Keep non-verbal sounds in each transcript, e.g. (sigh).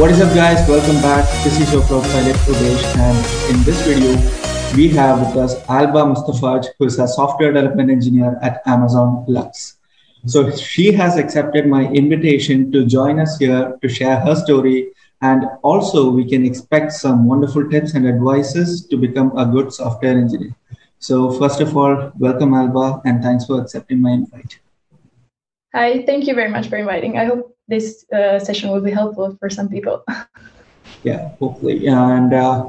What is up guys, welcome back. This is your profile Udesh and in this video, we have with us Alba Mustafaj, who is a software development engineer at Amazon Lux. So she has accepted my invitation to join us here to share her story. And also we can expect some wonderful tips and advices to become a good software engineer. So first of all, welcome Alba and thanks for accepting my invite. Hi, thank you very much for inviting. I hope this uh, session will be helpful for some people. (laughs) yeah, hopefully. And uh,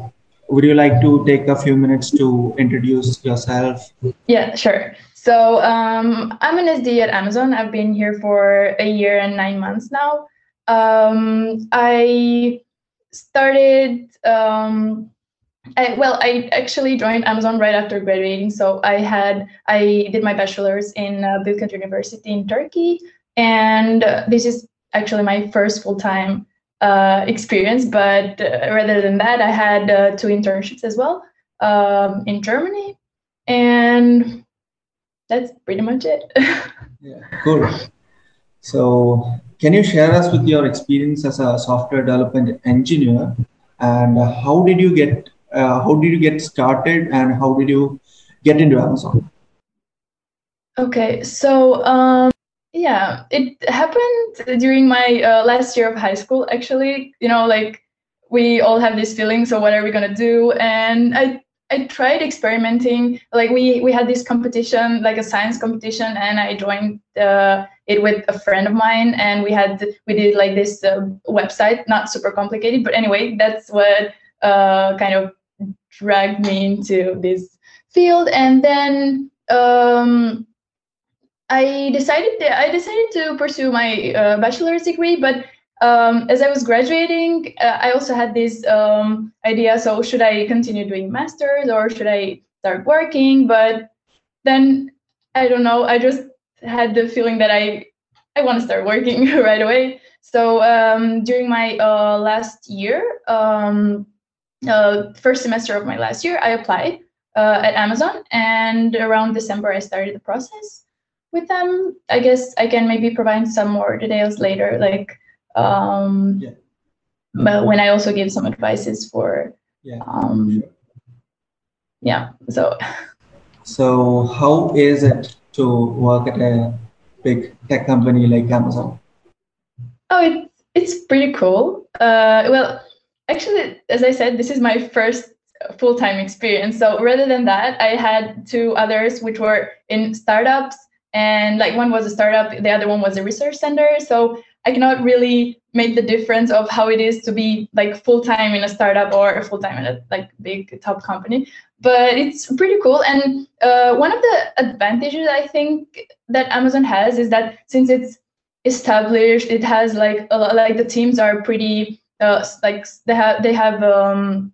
would you like to take a few minutes to introduce yourself? Yeah, sure. So um, I'm an SD at Amazon. I've been here for a year and nine months now. Um, I started, um, Well, I actually joined Amazon right after graduating. So I had, I did my bachelor's in uh, Bilkent University in Turkey. And uh, this is actually my first full-time uh, experience. But uh, rather than that, I had uh, two internships as well um, in Germany. And that's pretty much it. (laughs) yeah, cool. So, can you share us with your experience as a software development engineer, and how did you get uh, how did you get started, and how did you get into Amazon? Okay, so um, yeah, it happened during my uh, last year of high school. Actually, you know, like we all have this feeling. So, what are we gonna do? And I I tried experimenting. Like we we had this competition, like a science competition, and I joined uh, it with a friend of mine, and we had we did like this uh, website, not super complicated, but anyway, that's what uh, kind of dragged me into this field, and then. Um, I decided that I decided to pursue my uh, bachelor's degree, but um, as I was graduating, uh, I also had this um, idea. So should I continue doing masters or should I start working? But then I don't know. I just had the feeling that I I want to start working (laughs) right away. So um, during my uh, last year, um, uh, first semester of my last year, I applied uh, at Amazon, and around December I started the process with them. I guess I can maybe provide some more details later, like um, yeah. but when I also give some advices for yeah, um, sure. yeah. So so how is it to work at a big tech company like Amazon? Oh, it's it's pretty cool. Uh, well, actually, as I said, this is my first full-time experience. So rather than that, I had two others which were in startups, and like one was a startup, the other one was a research center. So I cannot really make the difference of how it is to be like full time in a startup or full time in a like big top company. But it's pretty cool. And uh, one of the advantages I think that Amazon has is that since it's established, it has like a, like the teams are pretty uh, like they have they have um,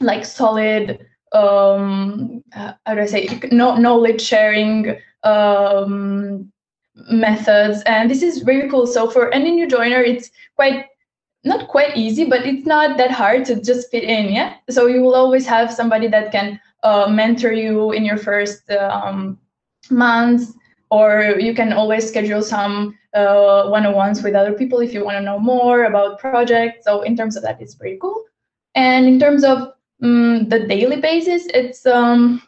like solid um, how do I say no knowledge sharing um, methods. And this is very cool. So for any new joiner it's quite not quite easy but it's not that hard to just fit in yeah? So you will always have somebody that can uh, mentor you in your first um, months or you can always schedule some uh, one-on-ones with other people if you want to know more about projects. So in terms of that it's pretty cool. And in terms of um, the daily basis it's um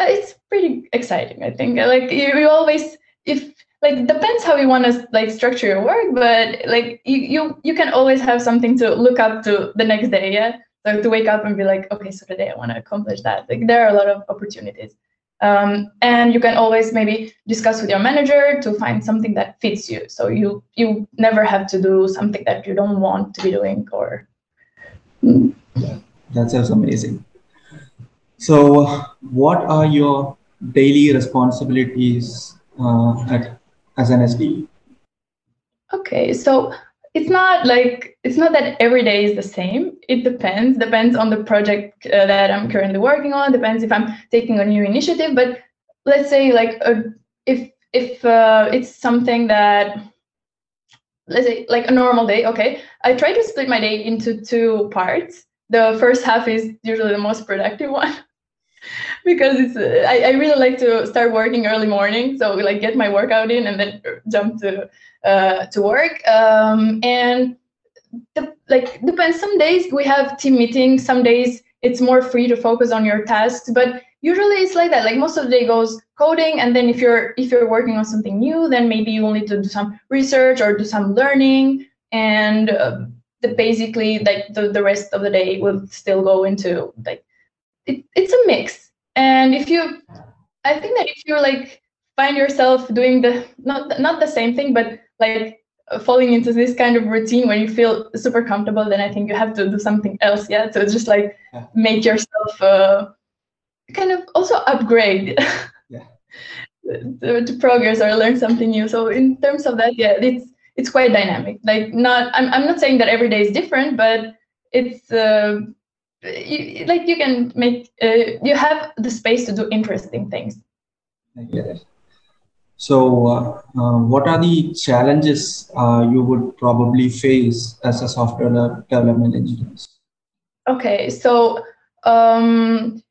it's pretty exciting i think. Like you, you always if like depends how you want to like structure your work but like you, you you can always have something to look up to the next day yeah? So to wake up and be like okay so today i want to accomplish that. Like there are a lot of opportunities um, and you can always maybe discuss with your manager to find something that fits you. So you you never have to do something that you don't want to be doing or yeah that sounds amazing. So what are your daily responsibilities uh, at, as an SD? Okay, so it's not like it's not that every day is the same. It depends. Depends on the project uh, that I'm currently working on. Depends if I'm taking a new initiative. But let's say like a, if if uh, it's something that let's say like a normal day. Okay, I try to split my day into two parts. The first half is usually the most productive (laughs) one (laughs) because it's uh, I, I really like to start working early morning so like get my workout in and then jump to uh, to work um, and the, like depends. Some days we have team meetings. Some days it's more free to focus on your tasks. But usually it's like that. Like most of the day goes coding, and then if you're if you're working on something new, then maybe you will need to do some research or do some learning, and uh, the basically like the, the rest of the day will still go into like it, it's a mix. And if you, I think that if you like find yourself doing the not not the same thing, but like falling into this kind of routine when you feel super comfortable, then I think you have to do something else. Yeah, so just like yeah. make yourself uh, kind of also upgrade. (laughs) Yeah. to, to progress or learn something new. So in terms of that, yeah, it's it's quite dynamic. Like not, I'm I'm not saying that every day is different, but it's uh, you, like you can make uh, you have the space to do interesting things. It. So, uh, uh, what are the challenges uh, you would probably face as a software development engineer? Okay, so um,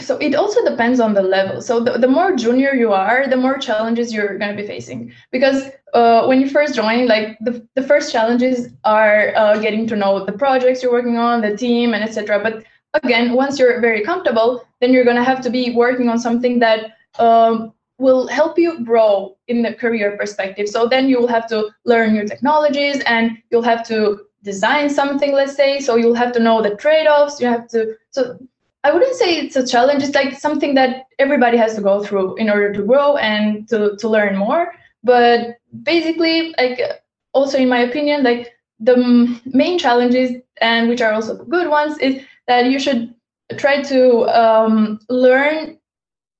so it also depends on the level. So the, the more junior you are, the more challenges you're going to be facing. Because uh, when you first join, like the, the first challenges are uh, getting to know the projects you're working on, the team, and etc. But again, once you're very comfortable, then you're going to have to be working on something that um, will help you grow in the career perspective. So then you will have to learn new technologies and you'll have to design something, let's say. So you'll have to know the trade-offs. You have to so I wouldn't say it's a challenge. It's like something that everybody has to go through in order to grow and to, to learn more. But basically, like also in my opinion, like the main challenges and which are also good ones is that you should try to um, learn.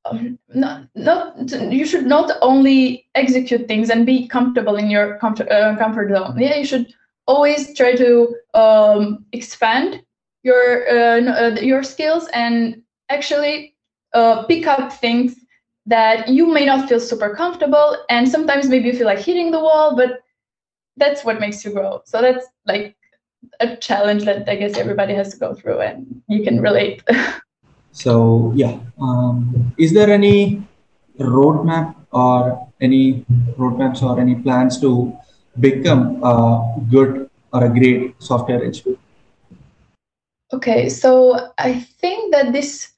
Um, not, not you should not only execute things and be comfortable in your comfort, uh, comfort zone. Yeah, you should always try to um, expand your uh, uh, your skills and actually uh, pick up things that you may not feel super comfortable and sometimes maybe you feel like hitting the wall but that's what makes you grow. So that's like a challenge that i guess everybody has to go through and you can relate. (laughs) So yeah um, is there any roadmap or any roadmaps or any plans to become a good or a great software engineer? Okay, so I think that this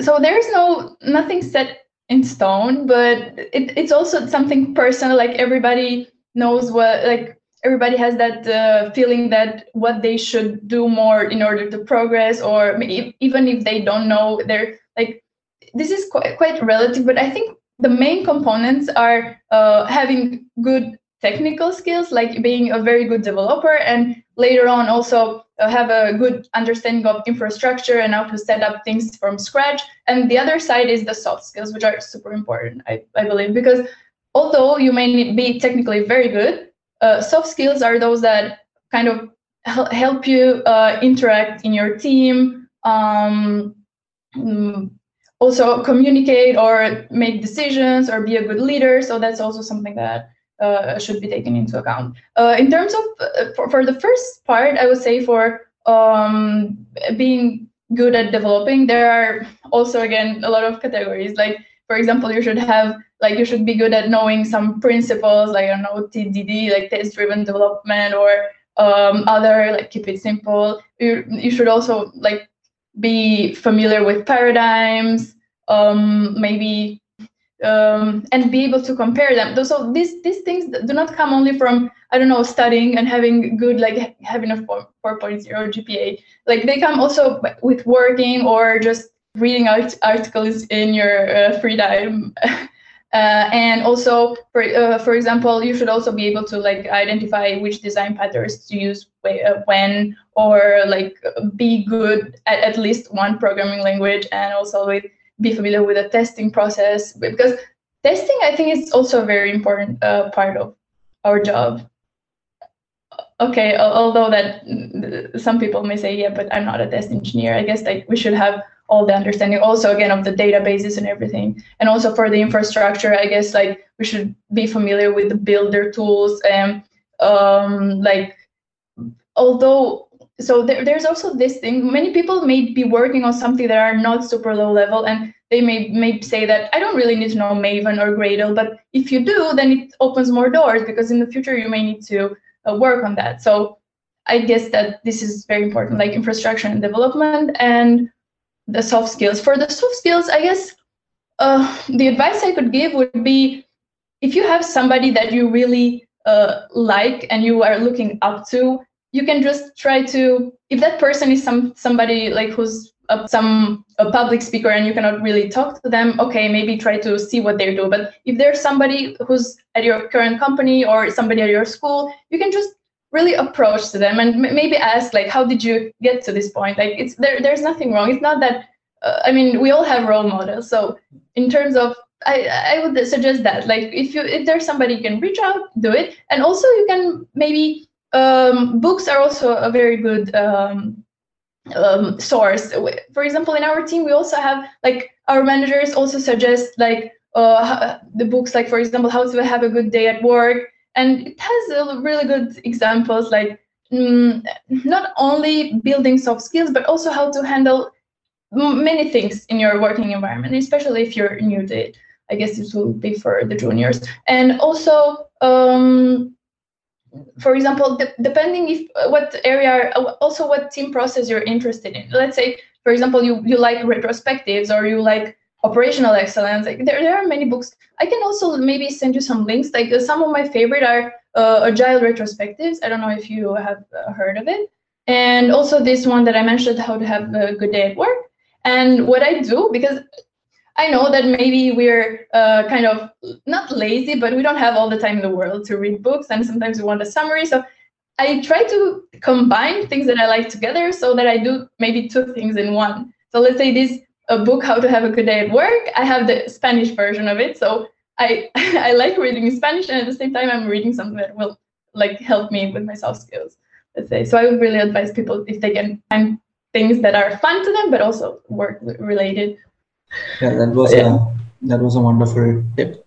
so there's no nothing set in stone, but it, it's also something personal. Like everybody knows what like everybody has that uh, feeling that what they should do more in order to progress, or even if they don't know, they're like this is quite quite relative. But I think the main components are uh, having good technical skills, like being a very good developer, and later on also uh, have a good understanding of infrastructure and how to set up things from scratch. And the other side is the soft skills, which are super important, I, I believe, because although you may be technically very good, uh, soft skills are those that kind of help you uh, interact in your team, um, mm, also communicate or make decisions or be a good leader. So that's also something that uh, should be taken into account. Uh, in terms of uh, for, for the first part, I would say for um, being good at developing, there are also again a lot of categories. Like for example, you should have like you should be good at knowing some principles, like I don't know TDD, like test-driven development, or um, other like keep it simple. You you should also like be familiar with paradigms, um, maybe um, and be able to compare them. So these these things do not come only from I don't know studying and having good like having a 4, 4.0 GPA. Like they come also with working or just reading art- articles in your uh, free time. (laughs) Uh, and also, for uh, for example, you should also be able to like identify which design patterns to use uh, when, or like be good at at least one programming language, and also with be familiar with the testing process because testing i think is also a very important uh, part of our job. Okay although that mm, some people may say yeah but i'm not a test engineer i guess like we should have all the understanding also again of the databases and everything. And also for the infrastructure i guess like we should be familiar with the builder tools and um like although so there, there's also this thing many people may be working on something that are not super low level and they may may say that i don't really need to know maven or gradle but if you do then it opens more doors because in the future you may need to uh, work on that. So i guess that this is very important like infrastructure and development and the soft skills. For the soft skills i guess uh, the advice i could give would be if you have somebody that you really uh, like and you are looking up to you can just try to if that person is some somebody like who's a, some a public speaker and you cannot really talk to them okay maybe try to see what they do. But if there's somebody who's at your current company or somebody at your school you can just really approach to them and m- maybe ask like how did you get to this point? Like it's there there's nothing wrong. It's not that uh, i mean we all have role models. So in terms of I, I would suggest that like if you if there's somebody you can reach out do it. And also you can maybe um, books are also a very good um, um, source. For example, in our team, we also have like our managers also suggest like uh, the books, like for example, how to have a good day at work, and it has really good examples like mm, not only building soft skills but also how to handle many things in your working environment, especially if you're new to it. I guess this will be for the juniors, and also um, for example, de- depending if uh, what area, uh, also what team process you're interested in. Let's say, for example, you you like retrospectives or you like operational excellence. Like there, there are many books. I can also maybe send you some links. Like uh, some of my favorite are uh, agile retrospectives. I don't know if you have uh, heard of it. And also this one that I mentioned, how to have a good day at work. And what I do, because I know that maybe we're uh, kind of not lazy, but we don't have all the time in the world to read books, and sometimes we want a summary. So I try to combine things that I like together so that I do maybe two things in one. So let's say this a book, How to Have a Good Day at Work. I have the Spanish version of it, so I (laughs) I like reading in Spanish, and at the same time, I'm reading something that will like help me with my soft skills. Let's say. So I would really advise people if they can find things that are fun to them, but also work related yeah that was yeah. a that was a wonderful tip.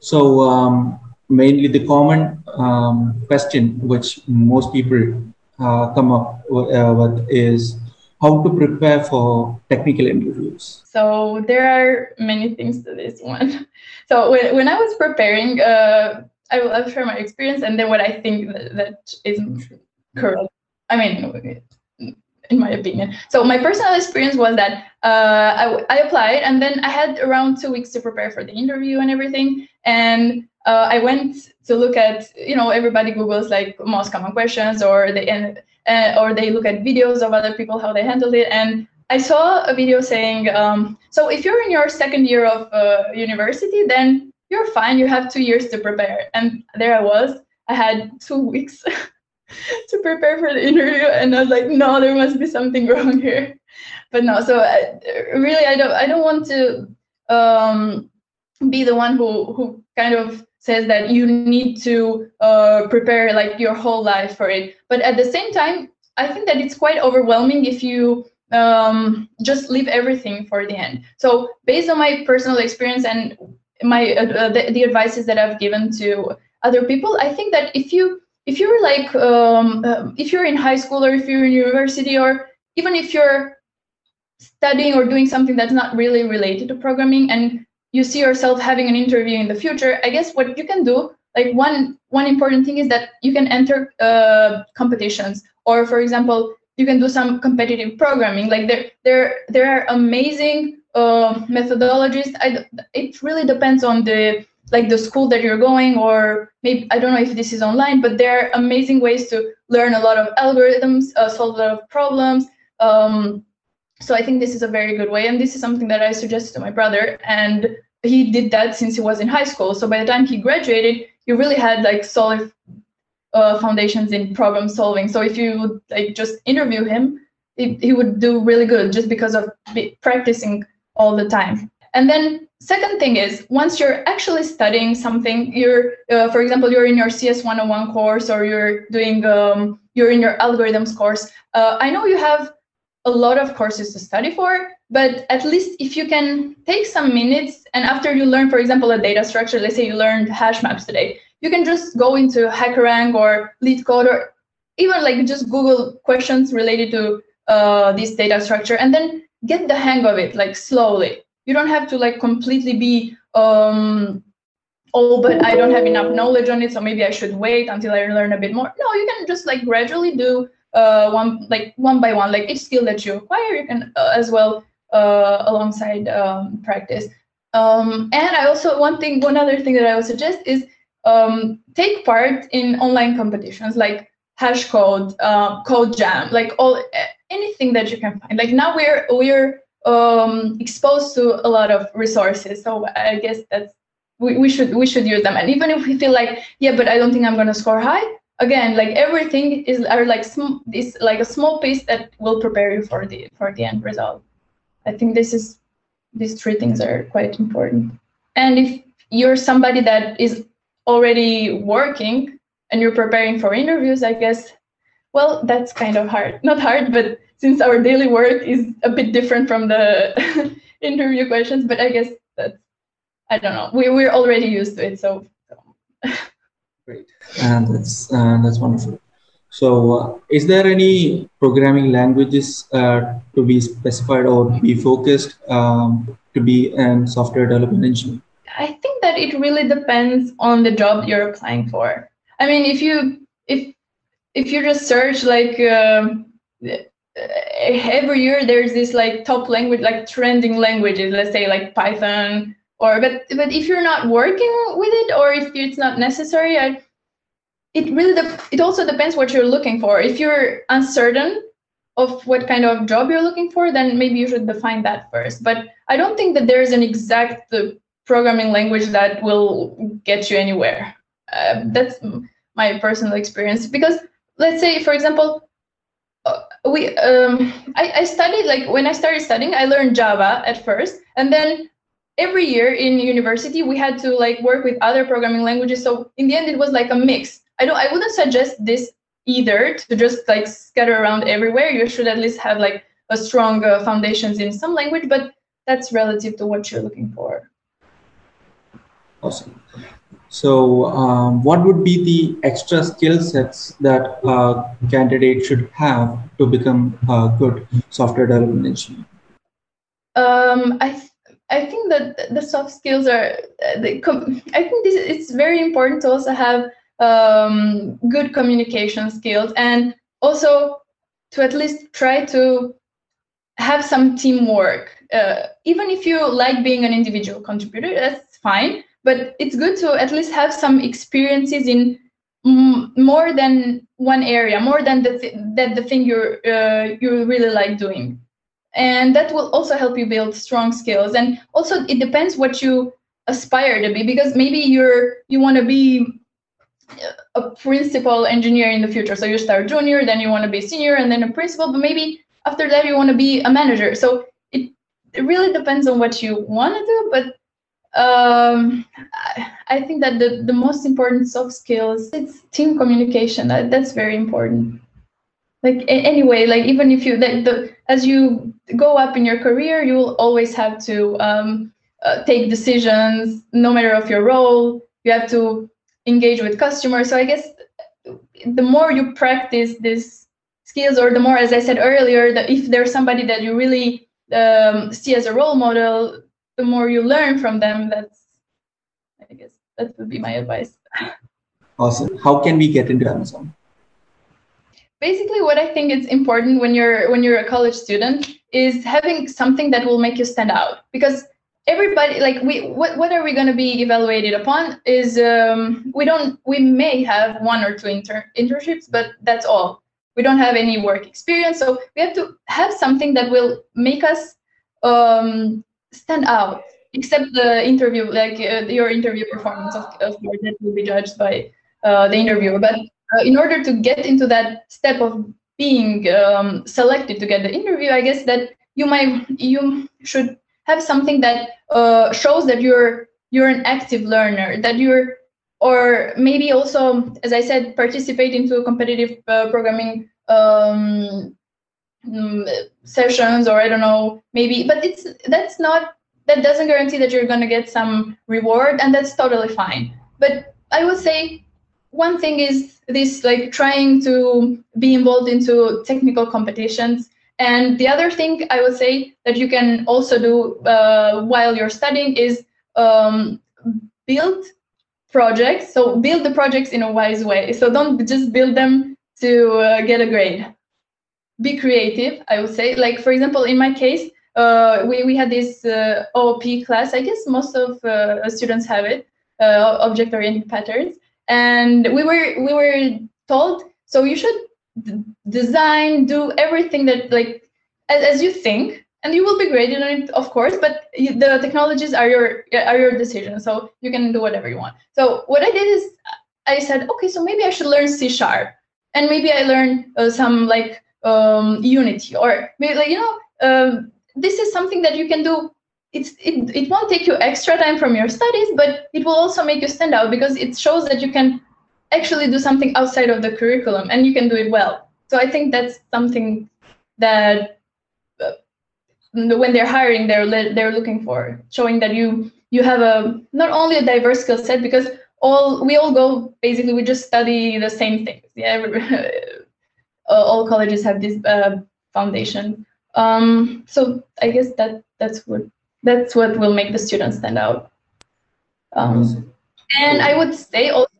So um, mainly the common um, question which most people uh, come up uh, with is how to prepare for technical interviews. So there are many things to this one. (laughs) So when, when i was preparing uh, I will I'll share my experience and then what i think that, that is correct. I mean in my opinion. So my personal experience was that uh, I, I, applied and then I had around two weeks to prepare for the interview and everything. And uh, I went to look at, you know, everybody Googles like most common questions or they uh, or they look at videos of other people how they handled it. And I saw a video saying, um, so if you're in your second year of uh, university, then you're fine. You have two years to prepare. And there I was. I had two weeks (laughs) (laughs) to prepare for the interview and i was like no there must be something (laughs) wrong here. But no so I, uh, really i don't i don't want to um, be the one who who kind of says that you need to uh, prepare like your whole life for it. But at the same time i think that it's quite overwhelming if you um, just leave everything for the end. So based on my personal experience and my uh, the, the advices that i've given to other people i think that if you if you're like um, uh, if you're in high school or if you're in university or even if you're studying or doing something that's not really related to programming and you see yourself having an interview in the future i guess what you can do like one one important thing is that you can enter uh, competitions or for example you can do some competitive programming. Like there there there are amazing uh, methodologies. I, it really depends on the like the school that you're going or maybe i don't know if this is online but there are amazing ways to learn a lot of algorithms uh, solve a lot of problems. Um, so i think this is a very good way and this is something that i suggested to my brother and he did that since he was in high school. So by the time he graduated he really had like solid uh, foundations in problem solving. So if you would like just interview him he, he would do really good just because of practicing all the time. And then second thing is once you're actually studying something, you're, uh, for example, you're in your CS 101 course or you're doing, um, you're in your algorithms course. Uh, I know you have a lot of courses to study for, but at least if you can take some minutes and after you learn, for example, a data structure, let's say you learned hash maps today, you can just go into HackerRank or LeetCode or even like just google questions related to uh, this data structure and then get the hang of it like slowly you don't have to like completely be um oh but i don't have enough knowledge on it so maybe i should wait until i learn a bit more. No you can just like gradually do uh one like one by one. Like each skill that you acquire you can uh, as well uh alongside um, practice. Um and i also one thing one other thing that i would suggest is um take part in online competitions like hashcode uh, code jam like all anything that you can find. Like now we're we're um, exposed to a lot of resources. So i guess that's we, we should we should use them. And even if we feel like yeah but i don't think i'm to score high again like everything is are like sm- this like a small piece that will prepare you for the for the end result. I think this is these three things are quite important. And if you're somebody that is already working and you're preparing for interviews i guess well that's kind of hard (laughs) not hard but since our daily work is a bit different from the (laughs) interview questions but i guess that's i don't know. We, we're already used to it so, great. And that's uh, that's wonderful. So uh, is there any programming languages uh, to be specified or be focused um, to be a software development engineer? I think that it really depends on the job you're applying for. I mean if you if if you just search like um, every year there's this like top language like trending languages let's say like python or but but if you're not working with it or if it's not necessary I, it really de- it also depends what you're looking for. If you're uncertain of what kind of job you're looking for then maybe you should define that first. But i don't think that there's an exact uh, programming language that will get you anywhere. Uh, that's my personal experience. Because let's say for example uh, we um, I, I studied like when i started studying i learned java at first. And then every year in university we had to like work with other programming languages. So in the end it was like a mix. I don't i wouldn't suggest this either to just like scatter around everywhere. You should at least have like a strong uh, foundations in some language but that's relative to what you're looking for. Awesome so um, what would be the extra skill sets that a candidate should have to become a good software development engineer um, I I think that the soft skills are. I think this it's very important to also have um, good communication skills and also to at least try to have some teamwork. Uh, even if you like being an individual contributor, that's fine. But it's good to at least have some experiences in m- more than one area, more than the th- that the thing you're uh, you really like doing. And that will also help you build strong skills. And also it depends what you aspire to be because maybe you're you want to be a principal engineer in the future. So you start junior then you want to be senior and then a principal but maybe after that you want to be a manager. So it, it really depends on what you want to do but um, I think that the, the most important soft skills it's team communication. That, that's very important. Like anyway like even if you that the as you go up in your career you will always have to um, uh, take decisions no matter of your role you have to engage with customers. So i guess the more you practice these skills or the more as i said earlier that if there's somebody that you really um, see as a role model the more you learn from them that's i guess that would be my advice. Awesome. How can we get into amazon? Basically what i think is important when you're when you're a college student is having something that will make you stand out. Because everybody like we what, what are we going to be evaluated upon is um, we don't we may have one or two inter- internships but that's all. We don't have any work experience so we have to have something that will make us um, stand out except the interview like uh, your interview performance of, of course that will be judged by uh, the interviewer. But uh, in order to get into that step of being um, selected to get the interview, I guess that you might you should have something that uh, shows that you're you're an active learner, that you're or maybe also, as I said, participate into a competitive uh, programming um, mm, sessions, or I don't know, maybe. But it's that's not that doesn't guarantee that you're gonna get some reward, and that's totally fine. But I would say one thing is this like trying to be involved into technical competitions and the other thing i would say that you can also do uh, while you're studying is um, build projects so build the projects in a wise way so don't just build them to uh, get a grade be creative i would say like for example in my case uh, we, we had this uh, OOP class. I guess most of uh, students have it, uh, object-oriented patterns. And we were we were told so you should d- design, do everything that like as, as, you think, and you will be graded on it, of course. But the technologies are your are your decision, so you can do whatever you want. So what I did is I said, okay, so maybe I should learn C sharp, and maybe I learn uh, some like um, Unity, or maybe you know. Um, this is something that you can do it's it, it won't take you extra time from your studies but it will also make you stand out because it shows that you can actually do something outside of the curriculum and you can do it well so i think that's something that uh, when they're hiring they're they're looking for showing that you you have a not only a diverse skill set because all we all go basically we just study the same things yeah (laughs) all colleges have this uh, foundation um, so I guess that that's what that's what will make the students stand out. Um, and I would say also,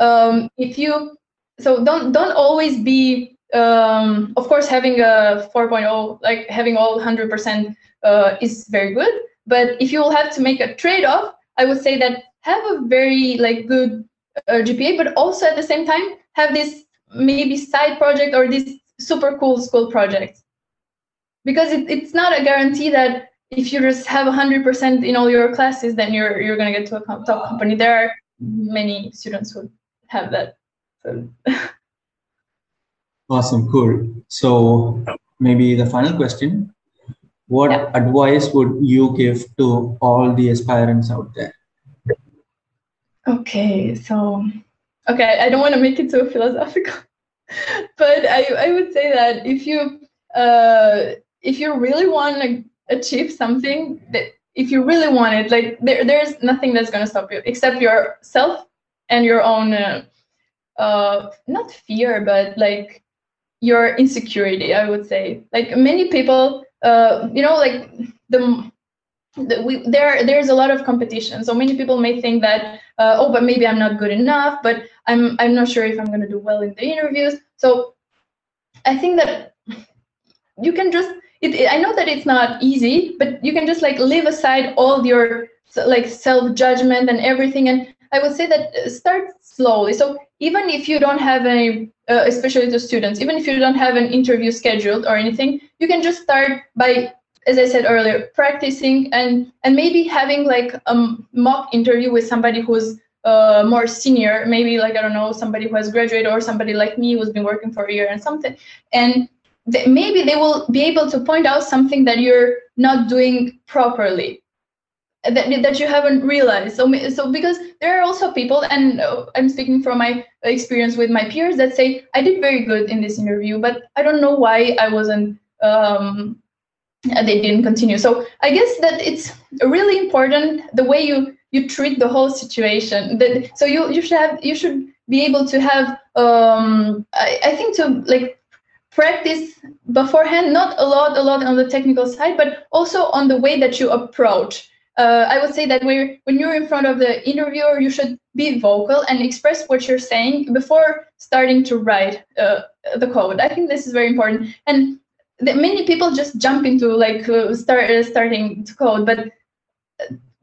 um, if you so don't don't always be um, of course having a 4.0 like having all 100% uh, is very good. But if you will have to make a trade-off, I would say that have a very like good uh, GPA, but also at the same time have this maybe side project or this super cool school project. Because it, it's not a guarantee that if you just have 100% in all your classes then you're you're going to get to a top company. There are many students who have that. So. (laughs) awesome cool. So maybe the final question. What yeah. advice would you give to all the aspirants out there? Okay so okay i don't want to make it so philosophical (laughs) but i i would say that if you uh if you really want to achieve something that if you really want it like there, there's nothing that's going to stop you except yourself and your own uh, uh, not fear but like your insecurity i would say. Like many people uh, you know like the, the we, there there's a lot of competition so many people may think that uh, oh but maybe i'm not good enough but i'm i'm not sure if i'm going to do well in the interviews so i think that you can just it, I know that it's not easy, but you can just like leave aside all your like self judgment and everything. And I would say that uh, start slowly. So even if you don't have any, uh, especially to students, even if you don't have an interview scheduled or anything, you can just start by, as I said earlier, practicing and and maybe having like a mock interview with somebody who's uh, more senior, maybe like I don't know, somebody who has graduated or somebody like me who's been working for a year and something, and maybe they will be able to point out something that you're not doing properly that, that you haven't realized. So so because there are also people and uh, i'm speaking from my experience with my peers that say i did very good in this interview but i don't know why i wasn't um, they didn't continue. So i guess that it's really important the way you you treat the whole situation that so you you should have you should be able to have um I, I think to like practice beforehand not a lot a lot on the technical side but also on the way that you approach. Uh, i would say that when, when you're in front of the interviewer you should be vocal and express what you're saying before starting to write uh, the code. I think this is very important. And many people just jump into like uh, start uh, starting to code but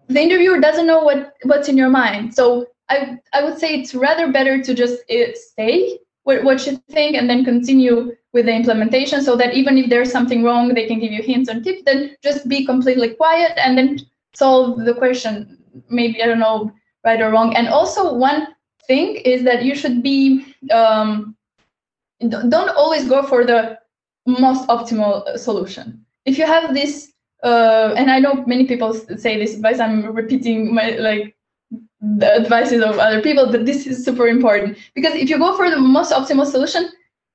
the interviewer doesn't know what what's in your mind. So i i would say it's rather better to just uh, say what, what you think and then continue with the implementation so that even if there's something wrong they can give you hints and tips then just be completely quiet and then solve the question maybe i don't know right or wrong. And also one thing is that you should be um, don't always go for the most optimal solution if you have this uh, and i know many people say this advice i'm repeating my like the advices of other people, but this is super important because if you go for the most optimal solution,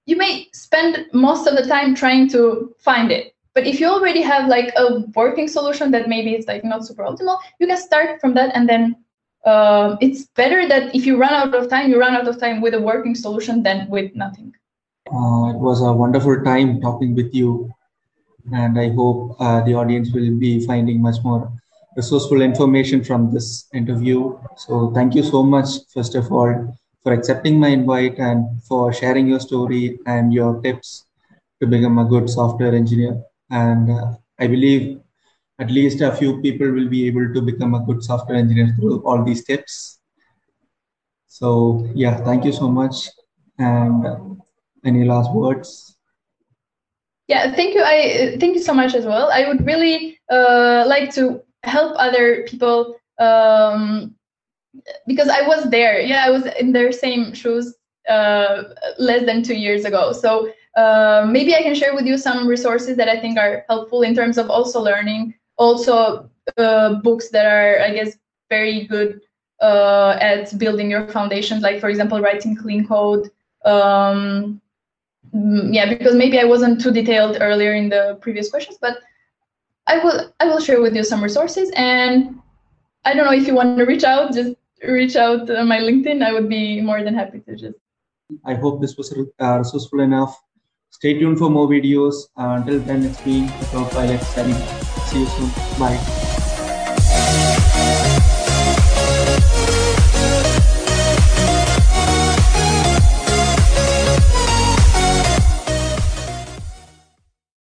you may spend most of the time trying to find it. But if you already have like a working solution that maybe it's like not super optimal, you can start from that and then uh, it's better that if you run out of time, you run out of time with a working solution than with nothing. Uh, it was a wonderful time talking with you, and I hope uh, the audience will be finding much more resourceful information from this interview. So, thank you so much, first of all, for accepting my invite and for sharing your story and your tips to become a good software engineer. And uh, I believe at least a few people will be able to become a good software engineer through all these tips. So yeah, thank you so much. And any last words? Yeah, thank you. I thank you so much as well. I would really uh, like to help other people um, because I was there. Yeah, I was in their same shoes uh, less than two years ago. So uh, maybe I can share with you some resources that I think are helpful in terms of also learning also uh, books that are i guess very good uh, at building your foundations like for example writing clean code um, yeah because maybe i wasn't too detailed earlier in the previous questions but i will i will share with you some resources. And i don't know if you want to reach out just reach out to my linkedin. I would be more than happy to just. I hope this was uh, resourceful enough. Stay tuned for more videos. Uh, until then it's been Profile signing. See you soon. Bye.